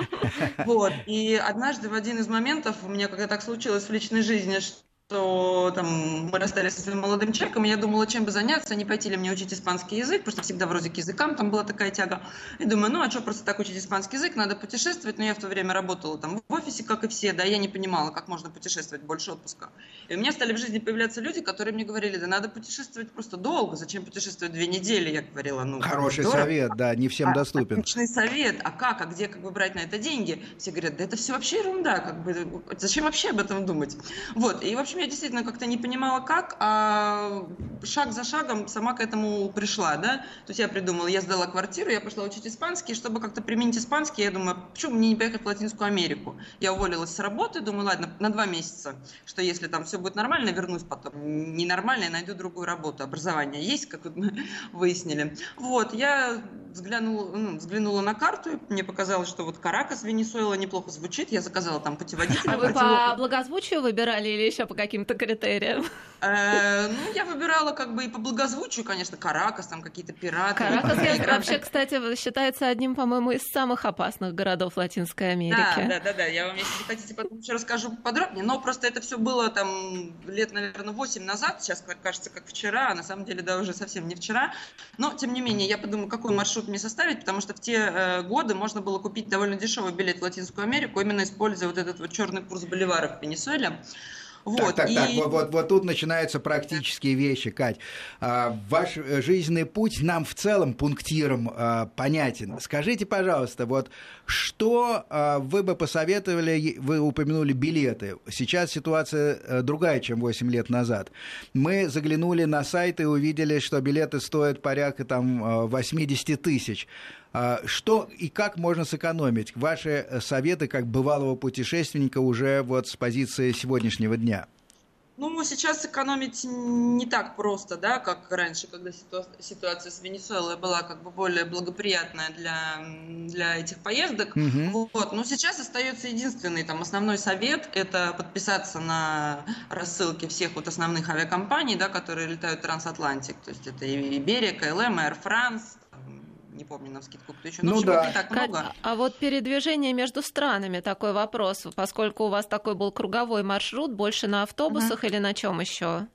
Speaker 4: Вот. И однажды в один из моментов у меня когда так случилось в личной жизни, что там мы расстались со своим молодым человеком, и я думала, чем бы заняться, не пойти ли мне учить испанский язык, просто всегда вроде к языкам там была такая тяга. И думаю, ну а что просто так учить испанский язык, надо путешествовать, но я в то время работала там в офисе, как и все, да, я не понимала, как можно путешествовать больше отпуска. И у меня стали в жизни появляться люди, которые мне говорили, да надо путешествовать просто долго, зачем путешествовать две недели, я говорила, ну...
Speaker 1: Хороший здорово. совет, да, не всем а, доступен.
Speaker 4: Отличный совет, а как, а где как бы брать на это деньги? Все говорят, да это все вообще ерунда, как бы, зачем вообще об этом думать? Вот, и в общем я действительно как-то не понимала как, а шаг за шагом сама к этому пришла, да. То есть я придумала, я сдала квартиру, я пошла учить испанский, чтобы как-то применить испанский, я думаю, почему мне не поехать в Латинскую Америку? Я уволилась с работы, думаю, ладно, на два месяца, что если там все будет нормально, вернусь потом. Ненормально, я найду другую работу. Образование есть, как мы выяснили. Вот, я взглянула, ну, взглянула на карту, мне показалось, что вот Каракас, Венесуэла неплохо звучит, я заказала там путеводитель.
Speaker 2: А вы по благозвучию выбирали или еще по каким-то критериям?
Speaker 4: Э, ну, я выбирала как бы и по благозвучию, конечно, Каракас, там какие-то пираты.
Speaker 2: Каракас вообще, кстати, считается одним, по-моему, из самых опасных городов Латинской Америки. Да,
Speaker 4: да, да, да. Я вам, если хотите, потом еще расскажу подробнее. Но просто это все было там лет, наверное, 8 назад. Сейчас кажется, как вчера, а на самом деле, да, уже совсем не вчера. Но, тем не менее, я подумала, какой маршрут мне составить, потому что в те э, годы можно было купить довольно дешевый билет в Латинскую Америку, именно используя вот этот вот черный курс боливара в Венесуэле.
Speaker 1: Вот, так, так, и... так, вот, вот, вот тут начинаются практические вещи, Кать. А, ваш э, жизненный путь нам в целом пунктиром а, понятен. Скажите, пожалуйста, вот что а, вы бы посоветовали, вы упомянули билеты. Сейчас ситуация другая, чем 8 лет назад. Мы заглянули на сайт и увидели, что билеты стоят порядка там 80 тысяч. А, что и как можно сэкономить? Ваши э, советы как бывалого путешественника уже вот с позиции сегодняшнего дня.
Speaker 4: Ну, сейчас экономить не так просто, да, как раньше, когда ситуация с Венесуэлой была как бы более благоприятная для, для этих поездок. Угу. Вот. Но сейчас остается единственный там основной совет – это подписаться на рассылки всех вот основных авиакомпаний, да, которые летают трансатлантик. То есть это и Иберия, КЛМ, Air France, не помню на скидку, кто еще.
Speaker 1: Ну, ну да. Не так
Speaker 2: много. А вот передвижение между странами такой вопрос, поскольку у вас такой был круговой маршрут, больше на автобусах угу. или на чем еще?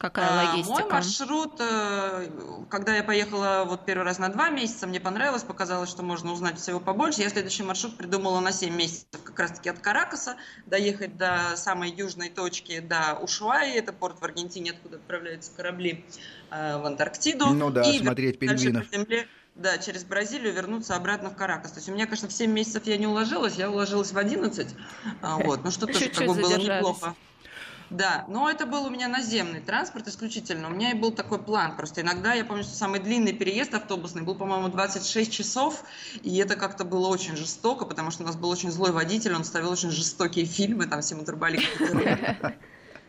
Speaker 2: Какая а, логистика?
Speaker 4: Мой маршрут, э, когда я поехала вот первый раз на два месяца, мне понравилось, показалось, что можно узнать всего побольше. Я следующий маршрут придумала на 7 месяцев, как раз-таки от Каракаса, доехать до самой южной точки, до Ушуаи, это порт в Аргентине, откуда отправляются корабли э, в Антарктиду.
Speaker 1: Ну да, и смотреть пингвинов. По земле
Speaker 4: да, через Бразилию вернуться обратно в Каракас. То есть у меня, конечно, в 7 месяцев я не уложилась, я уложилась в 11. А, вот, ну что тоже как бы было неплохо. Да, но это был у меня наземный транспорт исключительно. У меня и был такой план. Просто иногда, я помню, что самый длинный переезд автобусный был, по-моему, 26 часов. И это как-то было очень жестоко, потому что у нас был очень злой водитель, он ставил очень жестокие фильмы, там все моторбали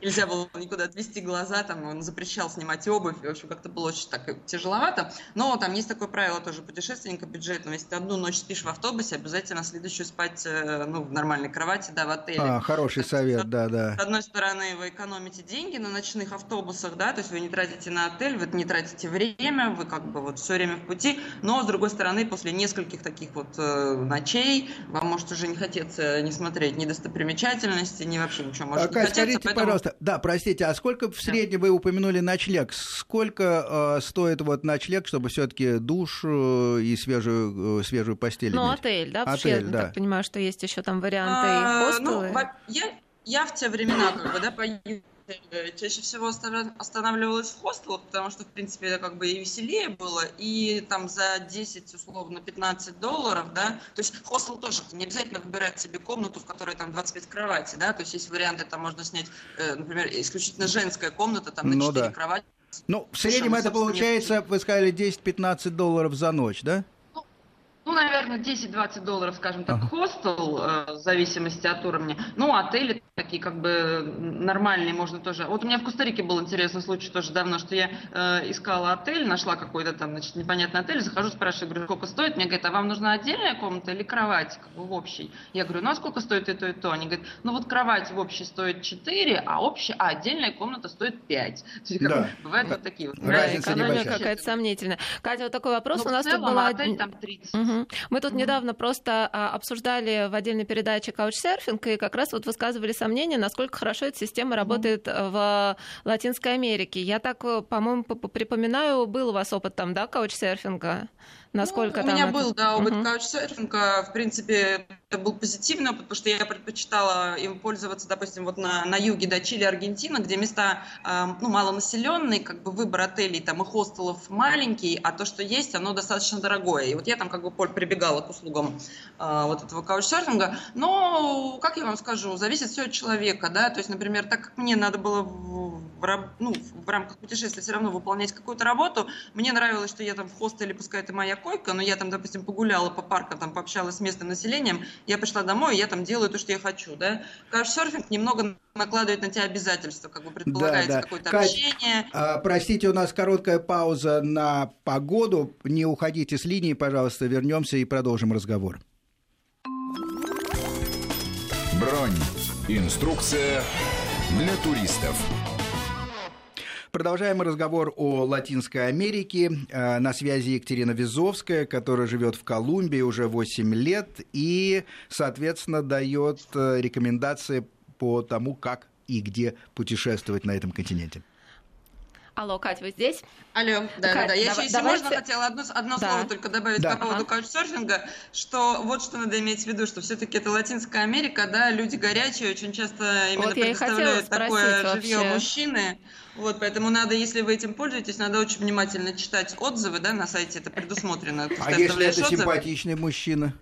Speaker 4: нельзя было никуда отвести глаза, там он запрещал снимать обувь, в общем, как-то было очень так тяжеловато. Но там есть такое правило тоже путешественника бюджетного, если ты одну ночь спишь в автобусе, обязательно следующую спать э, ну, в нормальной кровати, да, в отеле.
Speaker 1: А, хороший совет, да, да.
Speaker 4: С одной стороны, вы экономите деньги на ночных автобусах, да, то есть вы не тратите на отель, вы не тратите время, вы как бы вот все время в пути, но, с другой стороны, после нескольких таких вот э, ночей вам может уже не хотеться не смотреть ни достопримечательности, ни вообще ничего может а, не хотеться.
Speaker 1: Скажите, поэтому... пожалуйста, да, простите, а сколько в среднем вы упомянули ночлег? Сколько э, стоит вот ночлег, чтобы все-таки душ э, и свежую, э, свежую постель
Speaker 2: Ну, иметь? отель, да? Отель, я да. так понимаю, что есть еще там варианты а, хостелы.
Speaker 4: Ну, я, я в те времена, как бы, да, Э, чаще всего останавливалась в хостелах, потому что, в принципе, это как бы и веселее было, и там за 10, условно, 15 долларов, да, то есть хостел тоже не обязательно выбирать себе комнату, в которой там 25 кровати, да, то есть есть варианты, там можно снять, э, например, исключительно женская комната, там на ну, 4 да. кровати.
Speaker 1: Ну, в среднем это получается, вы сказали, 10-15 долларов за ночь, да?
Speaker 4: Ну, наверное, 10-20 долларов, скажем так, хостел, э, в зависимости от уровня. Ну, отели такие как бы нормальные можно тоже. Вот у меня в Коста-Рике был интересный случай тоже давно, что я э, искала отель, нашла какой-то там, значит, непонятный отель, захожу, спрашиваю, говорю, сколько стоит? Мне говорят, а вам нужна отдельная комната или кровать как бы в общей? Я говорю, ну, а сколько стоит и то, и то? Они говорят, ну, вот кровать в общей стоит 4, а общая, а отдельная комната стоит 5.
Speaker 2: Да. Бывают да. вот такие вот. Разница да, экономия какая-то сомнительная. Катя, вот такой вопрос. Ну, у нас целом, тут была...
Speaker 4: отель там 30. Угу.
Speaker 2: Угу. Мы тут угу. недавно просто а, обсуждали в отдельной передаче каучсерфинг, и как раз вот высказывали сомнения, насколько хорошо эта система работает угу. в Латинской Америке. Я так, э, по-моему, припоминаю, был у вас опыт там, да, каучсерфинга?
Speaker 4: Насколько ну, у меня это... был, да, опыт угу. каучсерфинга. В принципе, это был позитивный опыт, потому что я предпочитала им пользоваться, допустим, вот на, на юге, да, Чили, Аргентина, где места, э, ну, малонаселенные, как бы выбор отелей там и хостелов маленький, а то, что есть, оно достаточно дорогое. И вот я там как бы прибегала к услугам э, вот этого каучсерфинга. Но, как я вам скажу, зависит все от человека, да, то есть, например, так как мне надо было в, в, ну, в рамках путешествия все равно выполнять какую-то работу, мне нравилось, что я там в хостеле, пускай это моя койка, но я там, допустим, погуляла по паркам, там пообщалась с местным населением, я пришла домой, я там делаю то, что я хочу, да. Каучсерфинг немного накладывает на тебя обязательства, как бы предполагается да, да. какое-то Кать, общение.
Speaker 1: А, простите, у нас короткая пауза на погоду. Не уходите с линии, пожалуйста, вернемся и продолжим разговор.
Speaker 5: Бронь. Инструкция для туристов.
Speaker 1: Продолжаем разговор о Латинской Америке. Э, на связи Екатерина Визовская, которая живет в Колумбии уже 8 лет и, соответственно, дает э, рекомендации по тому, как и где путешествовать на этом континенте.
Speaker 2: Алло, Кать, вы здесь?
Speaker 4: Алло, да, Кать, да, да. Я еще, если давайте... можно, хотела одно, одно да. слово только добавить да. по поводу ага. каучсерфинга, что вот что надо иметь в виду, что все-таки это Латинская Америка, да, люди горячие, очень часто именно вот предоставляют такое жилье мужчины. Вот, поэтому надо, если вы этим пользуетесь, надо очень внимательно читать отзывы, да, на сайте это предусмотрено.
Speaker 1: А если это симпатичный мужчина?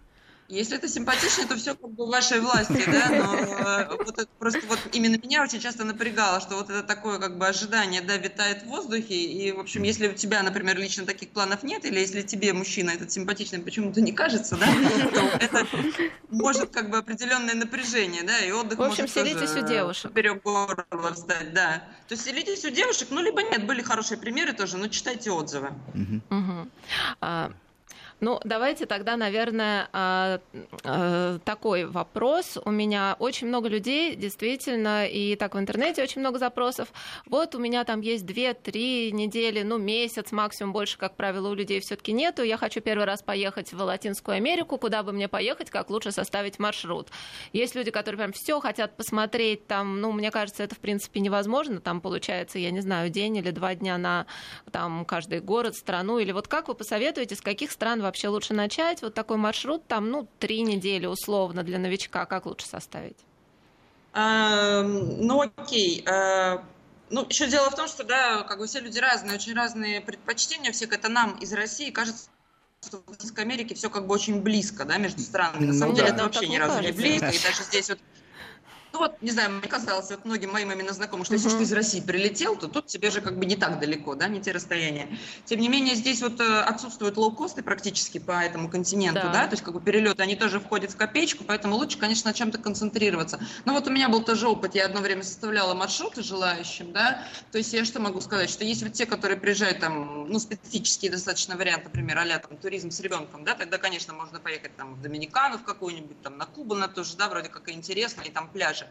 Speaker 4: Если это симпатично, то все как бы в вашей власти, да, но э, вот это просто вот именно меня очень часто напрягало, что вот это такое как бы ожидание, да, витает в воздухе, и, в общем, если у тебя, например, лично таких планов нет, или если тебе мужчина этот симпатичный почему-то не кажется, да, то это может как бы определенное напряжение, да, и отдых
Speaker 2: В общем, может селитесь у девушек.
Speaker 4: Поперек горла встать, да. То есть селитесь у девушек, ну, либо нет, были хорошие примеры тоже, но читайте отзывы.
Speaker 2: Угу. А, ну, давайте тогда, наверное, а, а, такой вопрос. У меня очень много людей, действительно, и так в интернете очень много запросов. Вот у меня там есть 2-3 недели, ну, месяц максимум, больше, как правило, у людей все-таки нету. Я хочу первый раз поехать в Латинскую Америку. Куда бы мне поехать, как лучше составить маршрут? Есть люди, которые прям все хотят посмотреть, там, ну, мне кажется, это, в принципе, невозможно. Там получается, я не знаю, день или два дня на там, каждый город, страну. Или вот как вы посоветуете, с каких стран вообще лучше начать? Вот такой маршрут, там, ну, три недели условно для новичка, как лучше составить?
Speaker 4: А, ну, окей. А, ну, еще дело в том, что, да, как бы все люди разные, очень разные предпочтения, всех это нам из России кажется, что в Латинской Америке все как бы очень близко, да, между странами. На самом ну, деле да, это вообще ни разу не близко, и даже здесь вот ну вот, не знаю, мне казалось вот многим моим именно знакомым, что если uh-huh. ты из России прилетел, то тут тебе же как бы не так далеко, да, не те расстояния. Тем не менее, здесь вот э, отсутствуют лоукосты практически по этому континенту, да. да, то есть как бы перелеты, они тоже входят в копеечку, поэтому лучше, конечно, на чем-то концентрироваться. Но вот у меня был тоже опыт, я одно время составляла маршруты желающим, да, то есть я что могу сказать, что есть вот те, которые приезжают там, ну, специфические достаточно варианты, например, а там туризм с ребенком, да, тогда, конечно, можно поехать там в Доминикану в какую-нибудь, там на Кубу на тоже, да, вроде как и интересно, и там пляж пляже.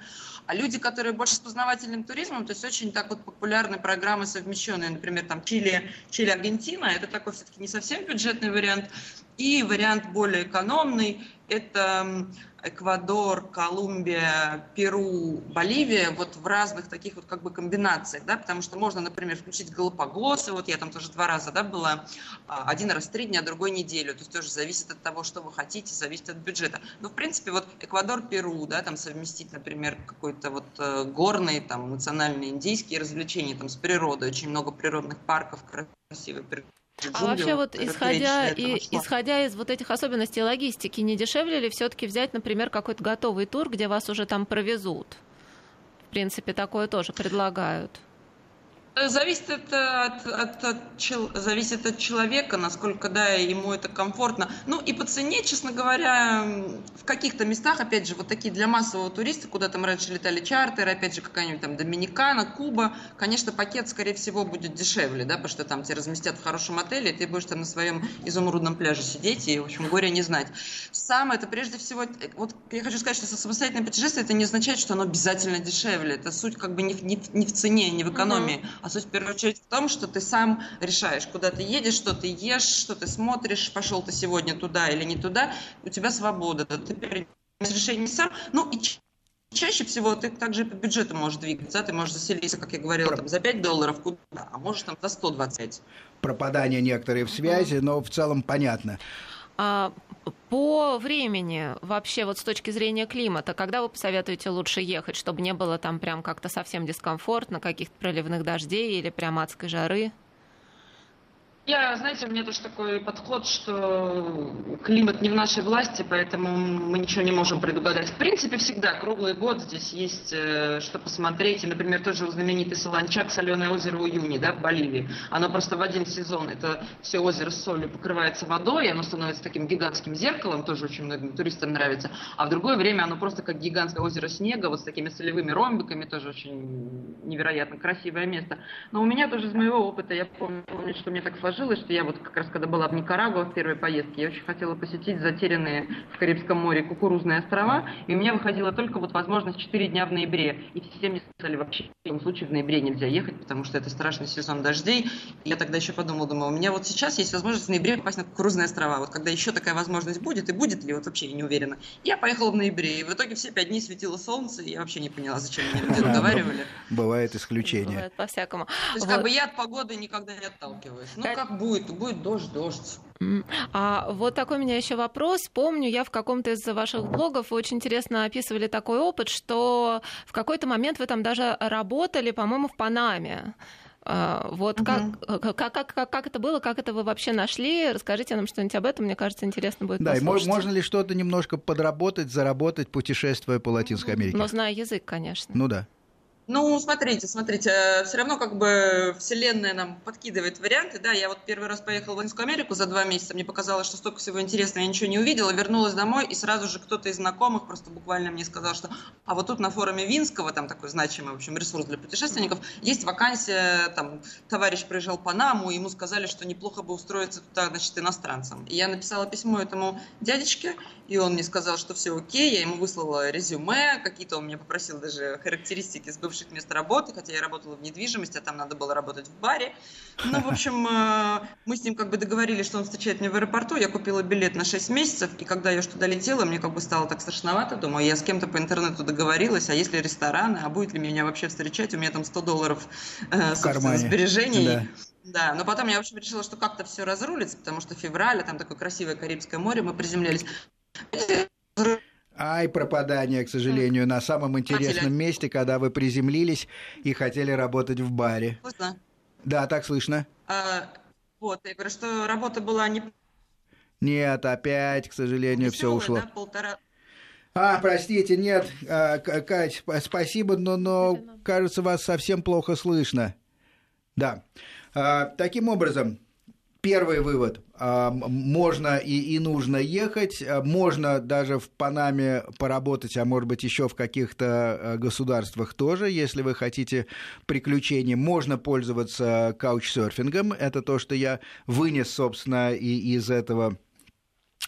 Speaker 4: А люди, которые больше с познавательным туризмом, то есть очень так вот популярны программы совмещенные, например, там Чили, Чили, Аргентина, это такой все-таки не совсем бюджетный вариант. И вариант более экономный – это Эквадор, Колумбия, Перу, Боливия, вот в разных таких вот как бы комбинациях, да, потому что можно, например, включить Галапагосы, вот я там тоже два раза, да, была, а, один раз три дня, другой неделю, то есть тоже зависит от того, что вы хотите, зависит от бюджета. Но, в принципе, вот Эквадор, Перу, да, там совместить, например, какой-то вот э, горный, там, национальные индийские развлечения, там, с природой, очень много природных парков, красивой природы
Speaker 2: а вообще вот исходя, и, исходя из вот этих особенностей логистики, не дешевле ли все-таки взять, например, какой-то готовый тур, где вас уже там провезут? В принципе, такое тоже предлагают.
Speaker 4: Зависит это от, от, от, зависит от человека, насколько да, ему это комфортно. Ну и по цене, честно говоря, в каких-то местах, опять же, вот такие для массового туриста, куда там раньше летали чартеры, опять же, какая-нибудь там Доминикана, Куба, конечно, пакет, скорее всего, будет дешевле, да, потому что там тебя разместят в хорошем отеле, и ты будешь там на своем изумрудном пляже сидеть и, в общем, горе не знать. Самое это прежде всего, вот я хочу сказать, что самостоятельное путешествие, это не означает, что оно обязательно дешевле. Это суть как бы не не, не в цене, не в экономии, uh-huh а суть в первую очередь в том, что ты сам решаешь, куда ты едешь, что ты ешь, что ты смотришь, пошел ты сегодня туда или не туда, у тебя свобода, ты принимаешь решение сам, ну и Чаще всего ты также по бюджету можешь двигаться, ты можешь заселиться, как я говорила, там, за 5 долларов куда, а можешь там за 125.
Speaker 1: Пропадание некоторые в связи, но в целом понятно.
Speaker 2: А, по времени, вообще вот с точки зрения климата, когда вы посоветуете лучше ехать, чтобы не было там прям как-то совсем дискомфортно, каких-то проливных дождей или прям адской жары?
Speaker 4: Я, знаете, у меня тоже такой подход, что климат не в нашей власти, поэтому мы ничего не можем предугадать. В принципе, всегда, круглый год здесь есть э, что посмотреть. И, например, тоже знаменитый Солончак, соленое озеро Уюни, да, в Боливии. Оно просто в один сезон, это все озеро с солью покрывается водой, и оно становится таким гигантским зеркалом, тоже очень многим туристам нравится. А в другое время оно просто как гигантское озеро снега, вот с такими солевыми ромбиками, тоже очень невероятно красивое место. Но у меня тоже из моего опыта, я помню, что мне так сложилось, сложилось, что я вот как раз когда была в Никарагуа в первой поездке, я очень хотела посетить затерянные в Карибском море кукурузные острова, и у меня выходила только вот возможность 4 дня в ноябре. И все мне сказали, вообще в любом случае в ноябре нельзя ехать, потому что это страшный сезон дождей. И я тогда еще подумала, думаю, у меня вот сейчас есть возможность в ноябре попасть на кукурузные острова. Вот когда еще такая возможность будет, и будет ли, вот вообще я не уверена. Я поехала в ноябре, и в итоге все пять дней светило солнце, и я вообще не поняла, зачем мне люди разговаривали.
Speaker 1: Бывает исключение.
Speaker 2: Бывает по-всякому. То
Speaker 4: есть как бы я от погоды никогда не отталкиваюсь. Ну как как будет, будет дождь, дождь.
Speaker 2: А вот такой у меня еще вопрос. Помню, я в каком-то из ваших блогов очень интересно описывали такой опыт, что в какой-то момент вы там даже работали, по-моему, в Панаме. А, вот угу. как, как, как, как, как это было, как это вы вообще нашли? Расскажите нам что-нибудь об этом, мне кажется, интересно будет
Speaker 1: Да,
Speaker 2: послушать.
Speaker 1: и можно ли что-то немножко подработать, заработать, путешествуя по Латинской Америке?
Speaker 2: Но зная язык, конечно.
Speaker 1: Ну да.
Speaker 4: Ну, смотрите, смотрите, э, все равно как бы вселенная нам подкидывает варианты, да, я вот первый раз поехала в Латинскую Америку за два месяца, мне показалось, что столько всего интересного, я ничего не увидела, вернулась домой, и сразу же кто-то из знакомых просто буквально мне сказал, что, а вот тут на форуме Винского, там такой значимый, в общем, ресурс для путешественников, есть вакансия, там, товарищ приезжал в Панаму, ему сказали, что неплохо бы устроиться туда, значит, иностранцем. И я написала письмо этому дядечке, и он мне сказал, что все окей, я ему выслала резюме, какие-то он мне попросил даже характеристики с бывшим бывших мест работы, хотя я работала в недвижимости, а там надо было работать в баре. Ну, в общем, э, мы с ним как бы договорились, что он встречает меня в аэропорту, я купила билет на 6 месяцев, и когда я уж туда летела, мне как бы стало так страшновато, думаю, я с кем-то по интернету договорилась, а если рестораны, а будет ли меня вообще встречать, у меня там 100 долларов э, собственно, сбережений. Да. Да, но потом я, в общем, решила, что как-то все разрулится, потому что февраль, а там такое красивое Карибское море, мы приземлялись.
Speaker 1: Ай, пропадание, к сожалению, на самом интересном месте, когда вы приземлились и хотели работать в баре.
Speaker 4: Слышно?
Speaker 1: Да, так слышно.
Speaker 4: А, вот, я говорю, что работа была не...
Speaker 1: Нет, опять, к сожалению, все ушло.
Speaker 4: Да, полтора...
Speaker 1: А, простите, нет, а, Кать, спасибо, но, но, кажется, вас совсем плохо слышно. Да. А, таким образом, Первый вывод. А, можно и, и нужно ехать, а, можно даже в Панаме поработать, а может быть еще в каких-то а, государствах тоже, если вы хотите приключений. Можно пользоваться каучсерфингом, это то, что я вынес, собственно, и из этого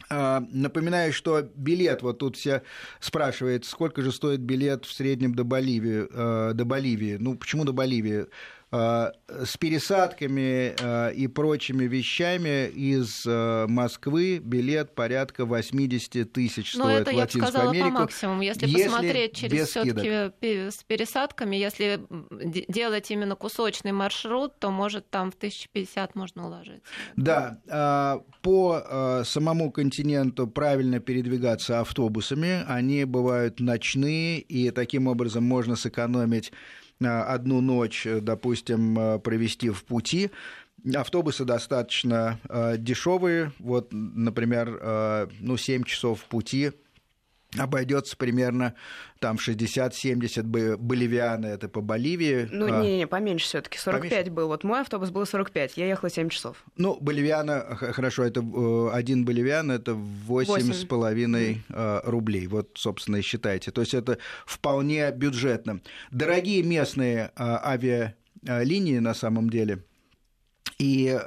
Speaker 1: Напоминаю, что билет, вот тут все спрашивают, сколько же стоит билет в среднем до Боливии, до Боливии. Ну, почему до Боливии? Э, с пересадками э, и прочими вещами из э, Москвы билет порядка 80 тысяч стоит Но это, в я бы сказала, Америку.
Speaker 2: по максимуму. Если, если посмотреть через все таки с пересадками, если делать именно кусочный маршрут, то может там в 1050 можно уложиться.
Speaker 1: Да, по самому континенту правильно передвигаться автобусами. Они бывают ночные, и таким образом можно сэкономить одну ночь, допустим, э, провести в пути. Автобусы достаточно э, дешевые. Вот, например, э, ну, 7 часов в пути обойдется примерно там 60-70 боливианы, это по Боливии.
Speaker 3: Ну, не-не, поменьше все таки 45 поменьше? был. Вот мой автобус был 45, я ехала 7 часов.
Speaker 1: Ну, боливиана, хорошо, это один боливиан, это 8,5 8. рублей. Вот, собственно, и считайте. То есть это вполне бюджетно. Дорогие местные авиалинии на самом деле, и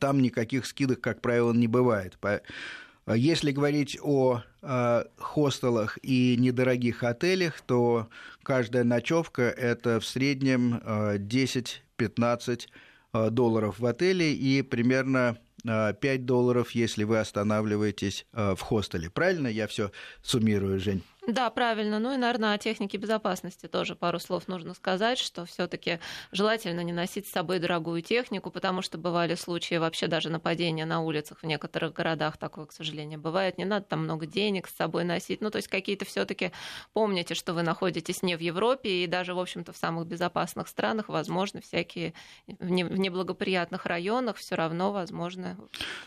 Speaker 1: там никаких скидок, как правило, не бывает. Если говорить о э, хостелах и недорогих отелях, то каждая ночевка это в среднем э, 10 15 долларов в отеле и примерно 5 долларов, если вы останавливаетесь в хостеле. Правильно я все суммирую, Жень?
Speaker 2: Да, правильно. Ну и, наверное, о технике безопасности тоже пару слов нужно сказать, что все-таки желательно не носить с собой дорогую технику, потому что бывали случаи вообще даже нападения на улицах в некоторых городах, такое, к сожалению, бывает. Не надо там много денег с собой носить. Ну, то есть какие-то все-таки помните, что вы находитесь не в Европе, и даже, в общем-то, в самых безопасных странах, возможно, всякие в неблагоприятных районах все равно возможно.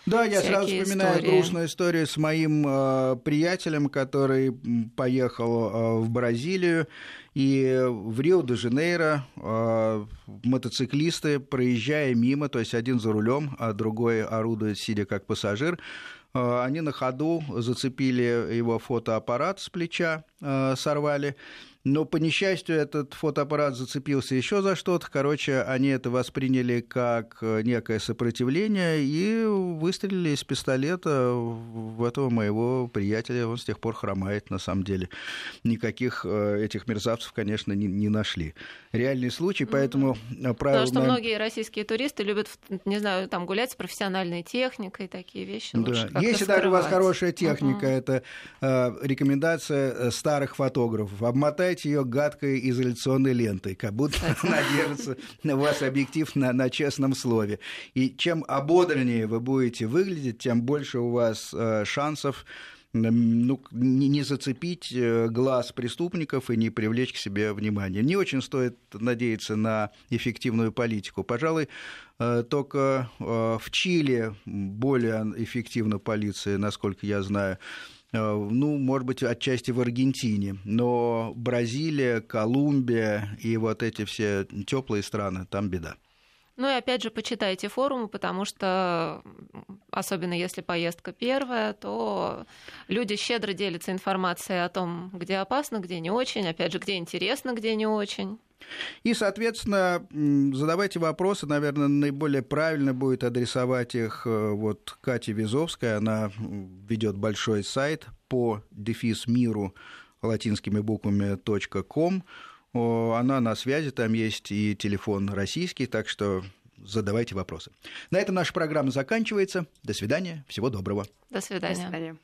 Speaker 1: Да, я сразу вспоминаю истории. грустную историю с моим э, приятелем, который по поехал э, в Бразилию, и в Рио-де-Жанейро э, мотоциклисты, проезжая мимо, то есть один за рулем, а другой орудует, сидя как пассажир, э, они на ходу зацепили его фотоаппарат с плеча, сорвали, но, по несчастью, этот фотоаппарат зацепился еще за что-то. Короче, они это восприняли как э, некое сопротивление и выстрелили из пистолета в этого моего приятеля. Он с тех пор хромает, на самом деле. Никаких э, этих мерзавцев, конечно, не, не нашли. Реальный случай, поэтому
Speaker 2: mm-hmm. правило... Потому что многие российские туристы любят, не знаю, там гулять с профессиональной техникой, такие вещи.
Speaker 1: Да. Если даже у вас хорошая техника, mm-hmm. это э, рекомендация старых фотографов. Обмотать обмотайте ее гадкой изоляционной лентой, как будто она держится на вас объектив на, на честном слове. И чем ободреннее вы будете выглядеть, тем больше у вас э, шансов ну, не зацепить э, глаз преступников и не привлечь к себе внимание. Не очень стоит надеяться на эффективную политику. Пожалуй, э, только в Чили более эффективна полиция, насколько я знаю. Э, ну, может быть, отчасти в Аргентине, но Бразилия, Колумбия и вот эти все теплые страны, там беда.
Speaker 2: Ну и опять же, почитайте форумы, потому что, особенно если поездка первая, то люди щедро делятся информацией о том, где опасно, где не очень, опять же, где интересно, где не очень.
Speaker 1: И, соответственно, задавайте вопросы. Наверное, наиболее правильно будет адресовать их э, вот Кате Визовской. Она ведет большой сайт по дефис миру латинскими буквами .com. Она на связи, там есть и телефон российский, так что задавайте вопросы. На этом наша программа заканчивается. До свидания, всего доброго.
Speaker 2: До свидания. До свидания.